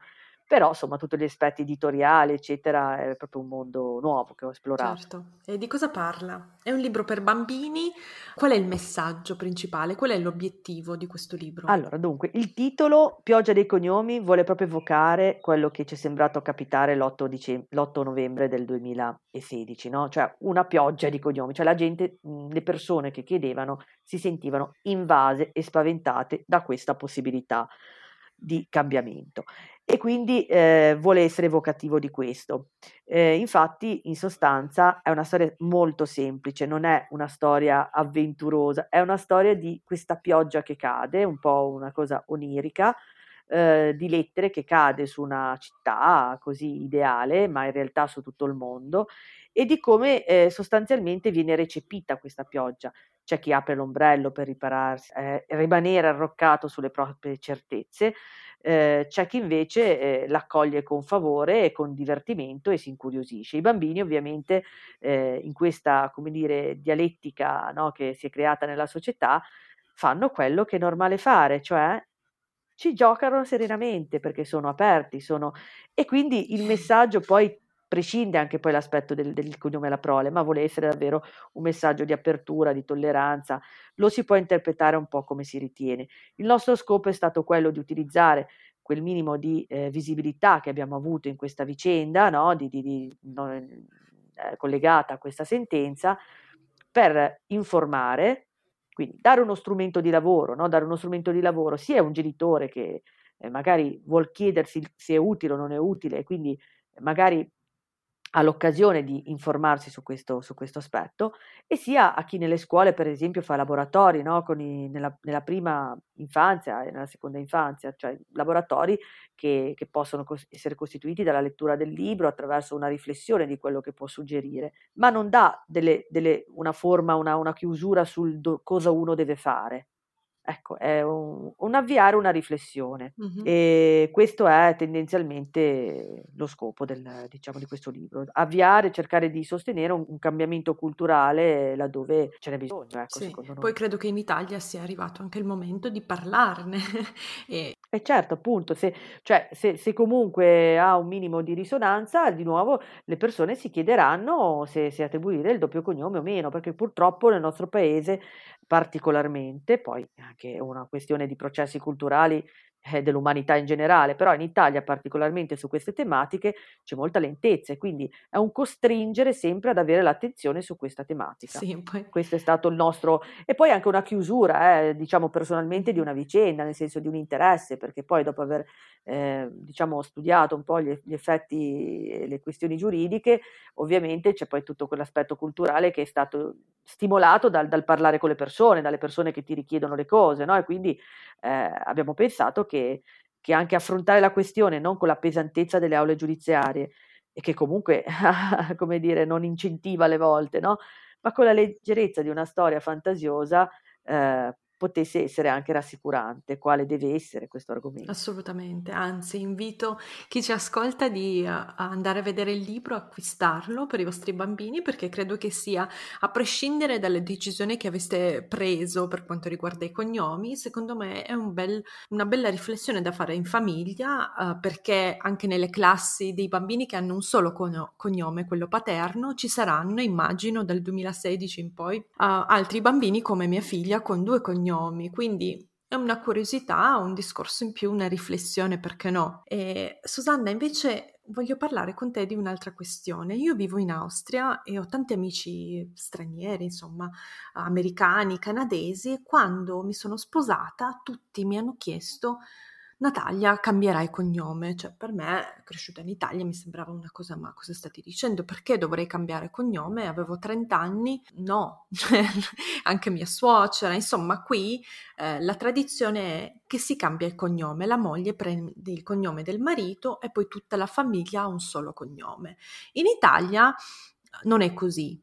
però insomma tutti gli aspetti editoriali eccetera è proprio un mondo nuovo che ho esplorato. Certo, e di cosa parla? È un libro per bambini, qual è il messaggio principale, qual è l'obiettivo di questo libro? Allora dunque il titolo Pioggia dei cognomi vuole proprio evocare quello che ci è sembrato capitare l'8, dicem- l'8 novembre del 2016, no? cioè una pioggia di cognomi, cioè la gente, le persone che chiedevano si sentivano invase e spaventate da questa possibilità di cambiamento e quindi eh, vuole essere evocativo di questo. Eh, infatti, in sostanza, è una storia molto semplice, non è una storia avventurosa, è una storia di questa pioggia che cade, un po' una cosa onirica, eh, di lettere che cade su una città così ideale, ma in realtà su tutto il mondo, e di come eh, sostanzialmente viene recepita questa pioggia. C'è chi apre l'ombrello per ripararsi, eh, rimanere arroccato sulle proprie certezze, eh, c'è chi invece eh, l'accoglie con favore e con divertimento e si incuriosisce. I bambini ovviamente eh, in questa, come dire, dialettica no, che si è creata nella società fanno quello che è normale fare, cioè ci giocano serenamente perché sono aperti, sono... e quindi il messaggio poi prescinde anche poi l'aspetto del, del cognome alla prole, ma vuole essere davvero un messaggio di apertura, di tolleranza, lo si può interpretare un po' come si ritiene. Il nostro scopo è stato quello di utilizzare quel minimo di eh, visibilità che abbiamo avuto in questa vicenda, no? di, di, di, no, eh, collegata a questa sentenza, per informare, quindi dare uno strumento di lavoro, no? dare uno strumento di lavoro sia a un genitore che eh, magari vuol chiedersi se è utile o non è utile, quindi magari ha l'occasione di informarsi su questo, su questo, aspetto e sia a chi nelle scuole per esempio fa laboratori no? i, nella, nella, prima infanzia e nella seconda infanzia, cioè laboratori che, che possono cos- essere costituiti dalla lettura del libro attraverso una riflessione di quello che può suggerire, ma non dà delle, delle, una forma, una, una chiusura sul do- cosa uno deve fare. Ecco, è un, un avviare una riflessione. Mh-mh. e questo è tendenzialmente lo scopo del, diciamo, di questo libro, avviare, cercare di sostenere un, un cambiamento culturale laddove ce n'è bisogno, ecco, Sì, poi credo che in Italia sia arrivato anche il momento di parlarne *laughs* e E certo, appunto, se, cioè, se, se comunque ha un minimo di risonanza, di nuovo le persone si chiederanno se, se attribuire il doppio cognome o meno, perché purtroppo nel nostro paese particolarmente, poi anche una questione di processi culturali eh, dell'umanità in generale, però in Italia particolarmente su queste tematiche c'è molta lentezza e quindi è un costringere sempre ad avere l'attenzione su questa tematica. Sì, poi... Questo è stato il nostro... e poi anche una chiusura, eh, diciamo personalmente, di una vicenda, nel senso di un interesse, perché poi dopo aver eh, diciamo studiato un po' gli, gli effetti e le questioni giuridiche, ovviamente c'è poi tutto quell'aspetto culturale che è stato stimolato dal, dal parlare con le persone, dalle persone che ti richiedono le cose, no? E quindi eh, abbiamo pensato che, che, anche affrontare la questione non con la pesantezza delle aule giudiziarie, e che comunque, *laughs* come dire, non incentiva alle volte, no? ma con la leggerezza di una storia fantasiosa, eh, potesse essere anche rassicurante, quale deve essere questo argomento. Assolutamente, anzi invito chi ci ascolta di uh, andare a vedere il libro, acquistarlo per i vostri bambini perché credo che sia, a prescindere dalle decisioni che aveste preso per quanto riguarda i cognomi, secondo me è un bel, una bella riflessione da fare in famiglia uh, perché anche nelle classi dei bambini che hanno un solo cognome, quello paterno, ci saranno, immagino, dal 2016 in poi, uh, altri bambini come mia figlia con due cognomi cognomi, quindi è una curiosità, un discorso in più, una riflessione, perché no? E, Susanna, invece voglio parlare con te di un'altra questione. Io vivo in Austria e ho tanti amici stranieri, insomma, americani, canadesi, e quando mi sono sposata tutti mi hanno chiesto Natalia cambierai cognome, cioè per me, cresciuta in Italia, mi sembrava una cosa, ma cosa stai dicendo? Perché dovrei cambiare cognome? Avevo 30 anni? No, *laughs* cioè, anche mia suocera, insomma qui eh, la tradizione è che si cambia il cognome, la moglie prende il cognome del marito e poi tutta la famiglia ha un solo cognome. In Italia non è così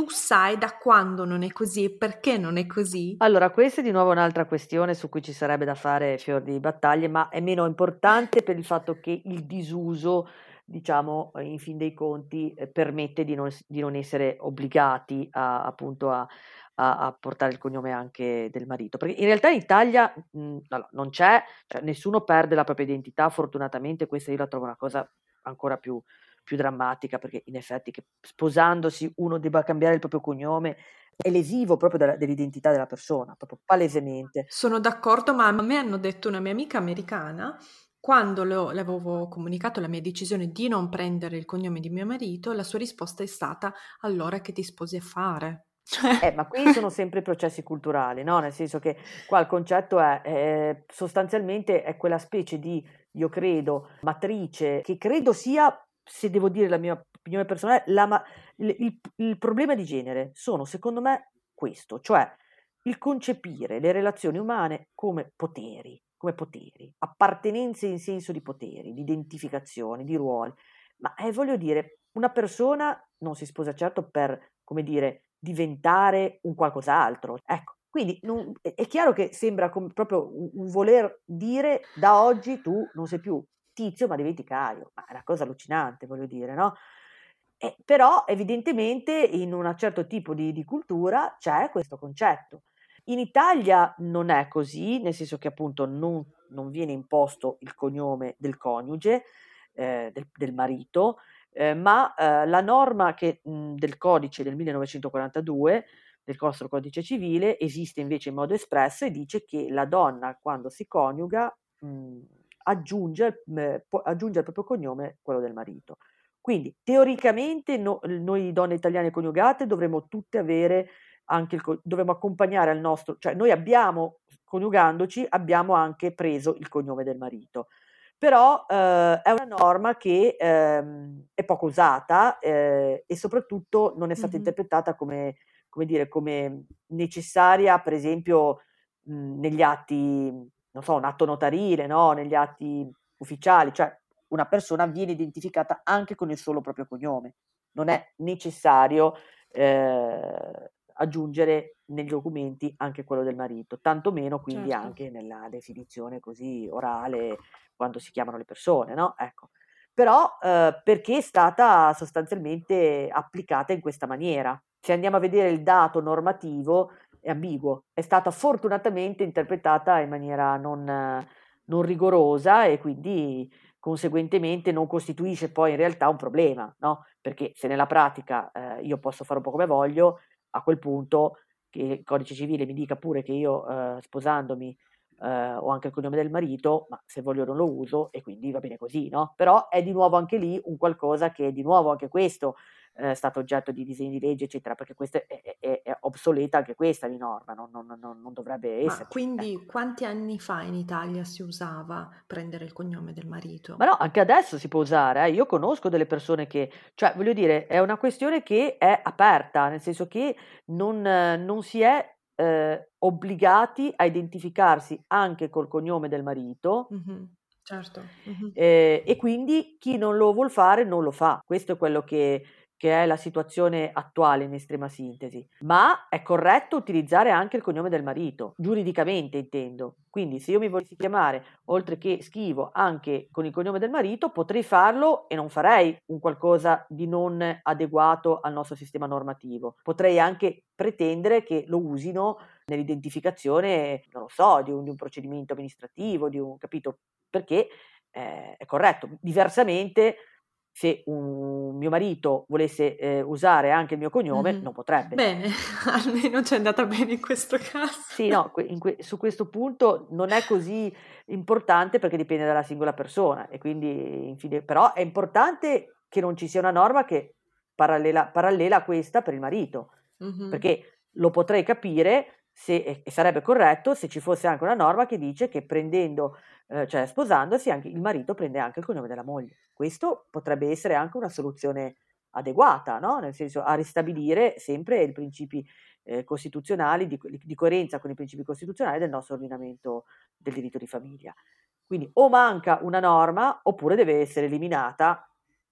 tu sai da quando non è così e perché non è così? Allora, questa è di nuovo un'altra questione su cui ci sarebbe da fare fior di battaglie, ma è meno importante per il fatto che il disuso, diciamo, in fin dei conti, eh, permette di non, di non, essere obbligati a, appunto a, a, a, portare il cognome anche del marito. Perché in realtà in Italia mh, no, non c'è, cioè, nessuno perde la propria identità, fortunatamente questa io la trovo una cosa ancora più più drammatica, perché in effetti che sposandosi uno debba cambiare il proprio cognome è lesivo proprio della, dell'identità della persona, proprio palesemente. Sono d'accordo, ma a me hanno detto una mia amica americana quando le, avevo comunicato la mia decisione di non prendere il cognome di mio marito, la sua risposta è stata allora che ti sposi a fare. Eh, ma qui sono sempre processi culturali, no? Nel senso che qua il concetto è eh, sostanzialmente è quella specie di, io credo, matrice che credo sia se devo dire la mia opinione personale, la, il, il, il problema di genere sono secondo me questo, cioè il concepire le relazioni umane come poteri, come poteri, appartenenze in senso di poteri, di identificazione, di ruoli. Ma eh, voglio dire, una persona non si sposa certo per, come dire, diventare un qualcos'altro. Ecco, quindi non, è chiaro che sembra proprio un, un voler dire da oggi tu non sei più Tizio ma diventi Caio, ma è una cosa allucinante, voglio dire, no? Eh, però evidentemente in un certo tipo di, di cultura c'è questo concetto. In Italia non è così, nel senso che appunto non, non viene imposto il cognome del coniuge, eh, del, del, marito, eh, ma eh, la norma che, mh, del codice del 1942, del nostro codice civile, esiste invece in modo espresso e dice che la donna quando si coniuga mh, aggiunge, eh, aggiunge al proprio cognome quello del marito. Quindi teoricamente no, noi donne italiane coniugate dovremmo tutte avere anche il, dovremmo accompagnare al nostro, cioè noi abbiamo, coniugandoci, abbiamo anche preso il cognome del marito. Però eh, è una norma che ehm, è poco usata eh, e soprattutto non è stata mm-hmm. interpretata come, come, dire, come necessaria, per esempio, mh, negli atti non so, un atto notarile, no? negli atti ufficiali, cioè una persona viene identificata anche con il solo proprio cognome. Non è necessario eh, aggiungere negli documenti anche quello del marito, tantomeno quindi certo. anche nella definizione così orale quando si chiamano le persone, no? Ecco. Però eh, perché è stata sostanzialmente applicata in questa maniera? Se andiamo a vedere il dato normativo, ambiguo, è stata fortunatamente interpretata in maniera non, non rigorosa e quindi conseguentemente non costituisce poi in realtà un problema, no? Perché se nella pratica eh, io posso fare un po' come voglio, a quel punto che il codice civile mi dica pure che io eh, sposandomi eh, ho anche il cognome del marito, ma se voglio non lo uso e quindi va bene così, no? Però è di nuovo anche lì un qualcosa che è di nuovo anche questo è stato oggetto di disegni di legge, eccetera, perché questa è, è, è obsoleta anche questa di norma, non, non, non, non dovrebbe essere. Quindi ecco. quanti anni fa in Italia si usava prendere il cognome del marito? Ma no, anche adesso si può usare, eh. io conosco delle persone che, cioè voglio dire, è una questione che è aperta, nel senso che non, non si è eh, obbligati a identificarsi anche col cognome del marito. Mm-hmm. Certo. Mm-hmm. Eh, e quindi chi non lo vuol fare non lo fa. Questo è quello che, che è la situazione attuale in estrema sintesi, ma è corretto utilizzare anche il cognome del marito, giuridicamente intendo. Quindi se io mi volessi chiamare, oltre che schivo, anche con il cognome del marito, potrei farlo e non farei un qualcosa di non adeguato al nostro sistema normativo. Potrei anche pretendere che lo usino nell'identificazione, non lo so, di un, di un procedimento amministrativo, di un capito, perché eh, è corretto. Diversamente se un mio marito volesse eh, usare anche il mio cognome, mm-hmm. non potrebbe. Bene, *laughs* almeno ci è andata bene in questo caso. Sì, no, que- su questo punto non è così importante perché dipende dalla singola persona e quindi, infine, però è importante che non ci sia una norma che parallela, parallela a questa per il marito, mm-hmm. perché lo potrei capire se, e sarebbe corretto se ci fosse anche una norma che dice che prendendo, eh, cioè sposandosi, anche il marito prende anche il cognome della moglie. Questo potrebbe essere anche una soluzione adeguata, no? nel senso a ristabilire sempre i principi eh, costituzionali, di, di, coerenza con i principi costituzionali del nostro ordinamento del diritto di famiglia. Quindi o manca una norma oppure deve essere eliminata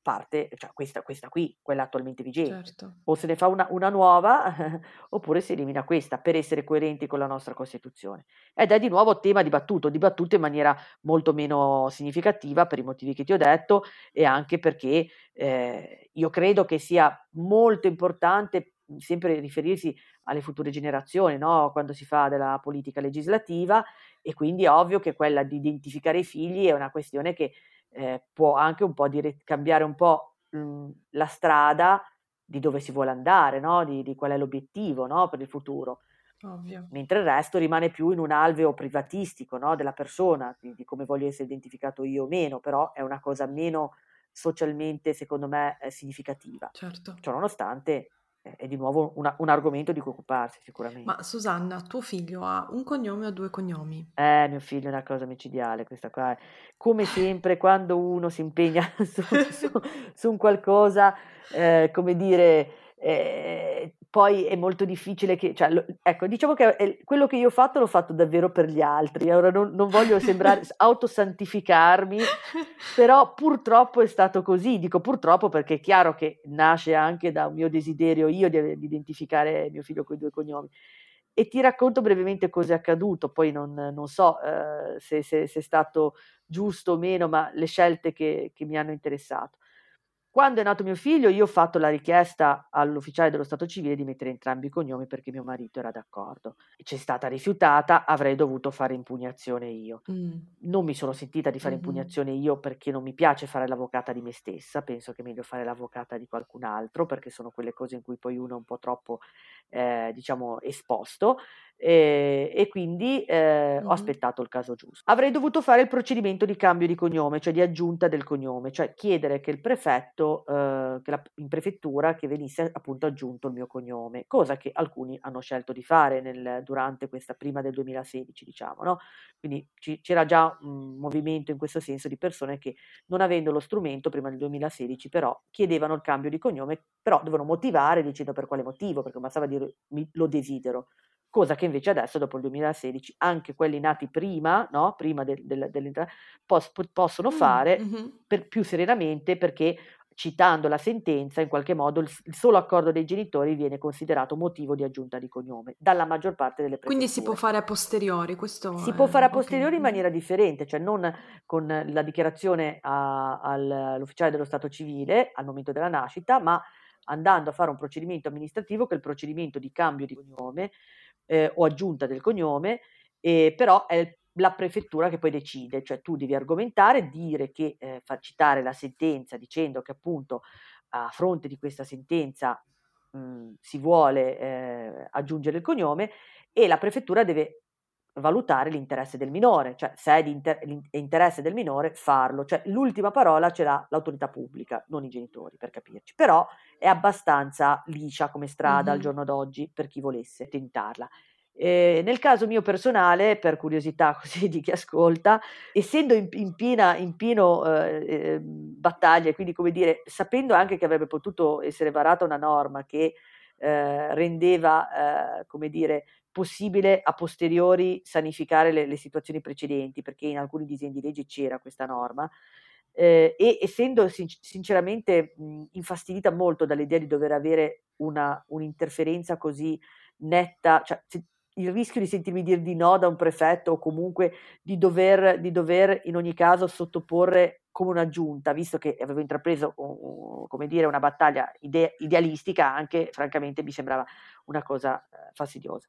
parte, cioè questa, questa qui, quella attualmente vigente. Certo. O se ne fa una, una nuova *laughs* oppure si elimina questa per essere coerenti con la nostra Costituzione. Ed è di nuovo tema dibattuto, dibattuto in maniera molto meno significativa per i motivi che ti ho detto e anche perché eh, io credo che sia molto importante sempre riferirsi alle future generazioni, no? quando si fa della politica legislativa e quindi è ovvio che quella di identificare i figli è una questione che eh, può anche un po' dire, cambiare un po' mh, mhmm, la strada di dove si vuole andare, no? di, di, qual è l'obiettivo no? per il futuro. Ovvio. Mentre il resto rimane più in un alveo privatistico no? della persona, di, di, come voglio essere identificato io o meno, però è una cosa meno socialmente, secondo me, eh, significativa. Certo. Ciononostante, è di nuovo una, un argomento di cui occuparsi sicuramente. Ma Susanna, tuo figlio ha un cognome o due cognomi? Eh, mio figlio è una cosa micidiale questa qua. Come sempre, quando uno si impegna *laughs* su, su, su un qualcosa, eh, come dire, eh, poi è molto difficile che, cioè, lo, ecco, diciamo che è, quello che io ho fatto l'ho fatto davvero per gli altri, ora non, non voglio sembrare autosantificarmi, però purtroppo è stato così, dico purtroppo perché è chiaro che nasce anche da un mio desiderio io di, di identificare mio figlio con i due cognomi. E ti racconto brevemente cosa è accaduto, poi non, non so eh, se, se, se, è stato giusto o meno, ma le scelte che, che mi hanno interessato. Quando è nato mio figlio, io ho fatto la richiesta all'ufficiale dello Stato civile di mettere entrambi i cognomi perché mio marito era d'accordo. C'è stata rifiutata, avrei dovuto fare impugnazione io. Mm. Non mi sono sentita di fare mm-hmm. impugnazione io perché non mi piace fare l'avvocata di me stessa, penso che è meglio fare l'avvocata di qualcun altro perché sono quelle cose in cui poi uno è un po' troppo, eh, diciamo, esposto e, e quindi eh, mm-hmm. ho aspettato il caso giusto. Avrei dovuto fare il procedimento di cambio di cognome, cioè di aggiunta del cognome, cioè chiedere che il prefetto, eh, che la, in prefettura, che venisse appunto aggiunto il mio cognome, cosa che alcuni hanno scelto di fare nel, durante questa prima del 2016, diciamo, no? Quindi ci, c'era già un movimento in questo senso di persone che non avendo lo strumento prima del 2016 però chiedevano il cambio di cognome, però dovevano motivare dicendo per quale motivo, perché bastava dire lo desidero cosa che invece adesso dopo il 2016 anche quelli nati prima, no? prima del, del, dell'entrata, pos, possono mm, fare mm-hmm. per, più serenamente perché citando la sentenza, in qualche modo il, il, solo accordo dei genitori viene considerato motivo di aggiunta di cognome dalla maggior parte delle prefetture. Quindi si può fare a posteriori, questo Si è... può fare a posteriori okay. in maniera differente, cioè non con la dichiarazione a, all'ufficiale dello Stato civile al momento della nascita, ma andando a fare un procedimento amministrativo che è il procedimento di cambio di cognome eh, o aggiunta del cognome, eh, però è la prefettura che poi decide, cioè tu devi argomentare, dire che, eh, far citare la sentenza dicendo che appunto a fronte di questa sentenza mh, si vuole eh, aggiungere il cognome e la prefettura deve valutare l'interesse del minore, cioè se è di inter- interesse del minore farlo, cioè l'ultima parola ce l'ha l'autorità pubblica, non i genitori per capirci, però è abbastanza liscia come strada mm-hmm. al giorno d'oggi per chi volesse tentarla. Eh, nel caso mio personale, per curiosità *laughs* così di chi ascolta, essendo in, in piena in pieno eh, eh, battaglia, quindi come dire, sapendo anche che avrebbe potuto essere varata una norma che eh, rendeva, eh, come dire, possibile a posteriori sanificare le, le, situazioni precedenti, perché in alcuni disegni di legge c'era questa norma, eh, e essendo sin- sinceramente mh, infastidita molto dall'idea di dover avere una, un'interferenza così netta, cioè il rischio di sentirmi dire di no da un prefetto o comunque di dover, di dover in ogni caso sottoporre come un'aggiunta, visto che avevo intrapreso dire, una battaglia ide- idealistica, anche francamente mi sembrava una cosa eh, fastidiosa.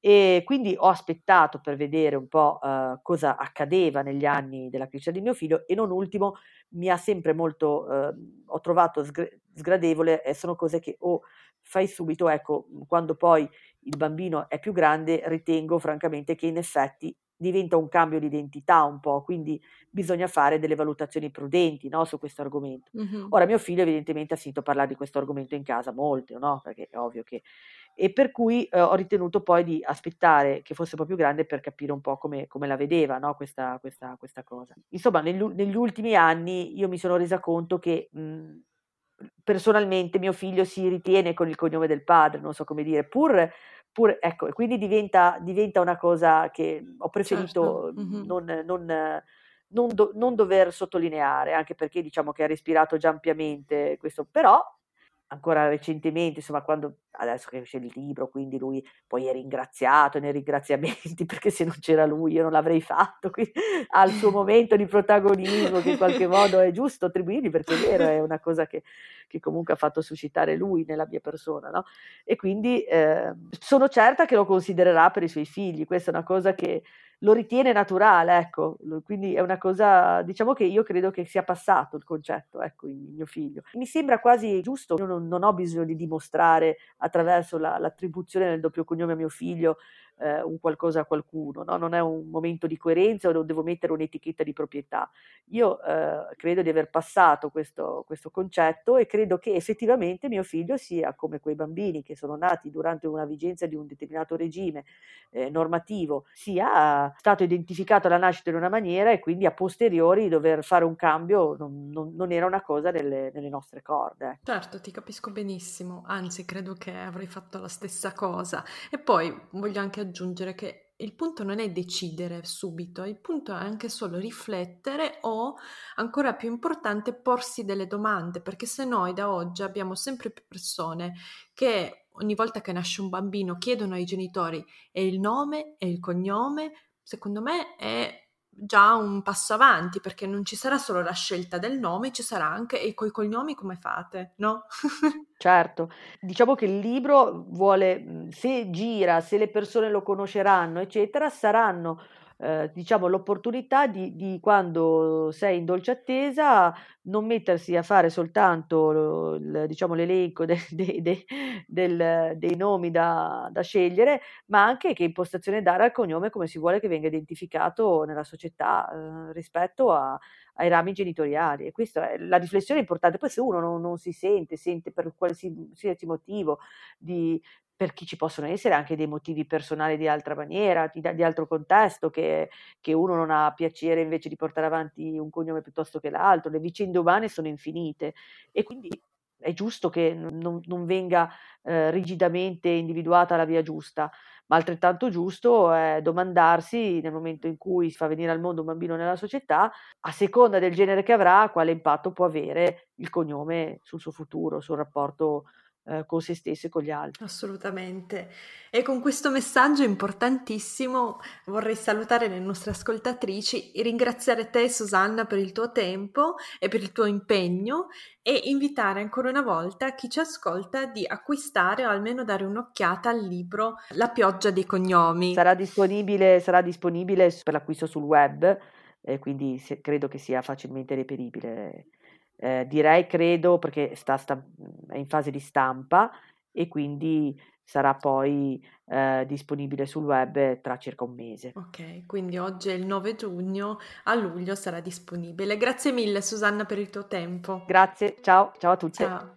E quindi ho aspettato per vedere un po' uh, cosa accadeva negli anni della crescita di mio figlio e non ultimo mi ha sempre molto, uh, ho trovato sgr- sgradevole e sono cose che o fai subito, ecco, quando poi il bambino è più grande ritengo francamente che in effetti diventa un cambio di identità un po', quindi bisogna fare delle valutazioni prudenti no, su questo argomento. Mm-hmm. Ora mio figlio evidentemente ha sentito parlare di questo argomento in casa molto, no? perché è ovvio che... E per cui eh, ho ritenuto poi di aspettare che fosse un po' più grande per capire un po' come, come la vedeva no? questa, questa, questa, cosa. Insomma, negli, negli, ultimi anni io mi sono resa conto che... Mh, personalmente mio figlio si ritiene con il cognome del padre, non so come dire, pur, pur ecco, quindi diventa, diventa, una cosa che ho preferito certo. mm-hmm. non, non, non, do, non, dover sottolineare, anche perché diciamo che ha respirato già ampiamente questo, però ancora recentemente, insomma, quando adesso che esce il libro, quindi lui poi è ringraziato nei ringraziamenti *laughs* perché se non c'era lui io non l'avrei fatto, quindi ha il suo momento di protagonismo che in qualche *laughs* modo è giusto attribuirgli perché è vero, è una cosa che, che comunque ha fatto suscitare lui nella mia persona, no? E quindi eh, sono certa che lo considererà per i suoi figli, questa è una cosa che lo ritiene naturale, ecco, quindi è una cosa, diciamo che io credo che sia passato il concetto, ecco, in mio figlio. Mi sembra quasi giusto, io non, non ho bisogno di dimostrare attraverso la, l'attribuzione del doppio cognome a mio figlio eh, un qualcosa a qualcuno, no? non è un momento di coerenza o non devo mettere un'etichetta di proprietà. Io eh, credo di aver passato questo, questo concetto e credo che effettivamente mio figlio sia come quei bambini che sono nati durante una vigenza di un determinato regime eh, normativo, sia stato identificato alla nascita in una maniera e quindi a posteriori dover fare un cambio non, non, non era una cosa nelle, nelle nostre corde. Certo, ti capisco benissimo, anzi credo che avrei fatto la stessa cosa. E poi voglio anche aggiungere che il punto non è decidere subito, il punto è anche solo riflettere o, ancora più importante, porsi delle domande, perché se noi da oggi abbiamo sempre più persone che ogni volta che nasce un bambino chiedono ai genitori e il nome? E il cognome, secondo me è già un passo avanti perché non ci sarà solo la scelta del nome, ci sarà anche e coi cognomi come fate, no? *laughs* certo, diciamo che il libro vuole, mhmm, se gira, se le persone lo conosceranno, eccetera, saranno eh, diciamo, l'opportunità di, di, quando sei in dolce attesa non mettersi a fare soltanto il, diciamo, l'elenco de, *laughs* de, de, del, dei nomi da, da, scegliere, ma anche che impostazione dare al cognome come si vuole che venga identificato nella società eh, rispetto a, ai rami genitoriali. E questa è la riflessione importante. Poi se uno non, non si sente, sente per qualsiasi motivo di, perché ci possono essere anche dei motivi personali di altra maniera, di, di altro contesto, che, che, uno non ha piacere invece di portare avanti un cognome piuttosto che l'altro, le vicende umane sono infinite e quindi è giusto che non, non venga eh, rigidamente individuata la via giusta, ma altrettanto giusto è domandarsi nel momento in cui si fa venire al mondo un bambino nella società, a seconda del genere che avrà, quale impatto può avere il cognome sul suo futuro, sul rapporto eh, con se stesso e con gli altri. Assolutamente. E con questo messaggio importantissimo vorrei salutare le nostre ascoltatrici e ringraziare te Susanna per il tuo tempo e per il tuo impegno e invitare ancora una volta chi ci ascolta di acquistare o almeno dare un'occhiata al libro La pioggia dei cognomi. Sarà disponibile, sarà disponibile per l'acquisto sul web, eh, quindi se, credo che sia facilmente reperibile eh, direi, credo, perché sta, sta, è in fase di stampa e quindi sarà poi eh, disponibile sul web tra circa un mese. Ok, quindi oggi è il 9 giugno, a luglio sarà disponibile. Grazie mille Susanna per il tuo tempo. Grazie, ciao, ciao a tutti. Ciao.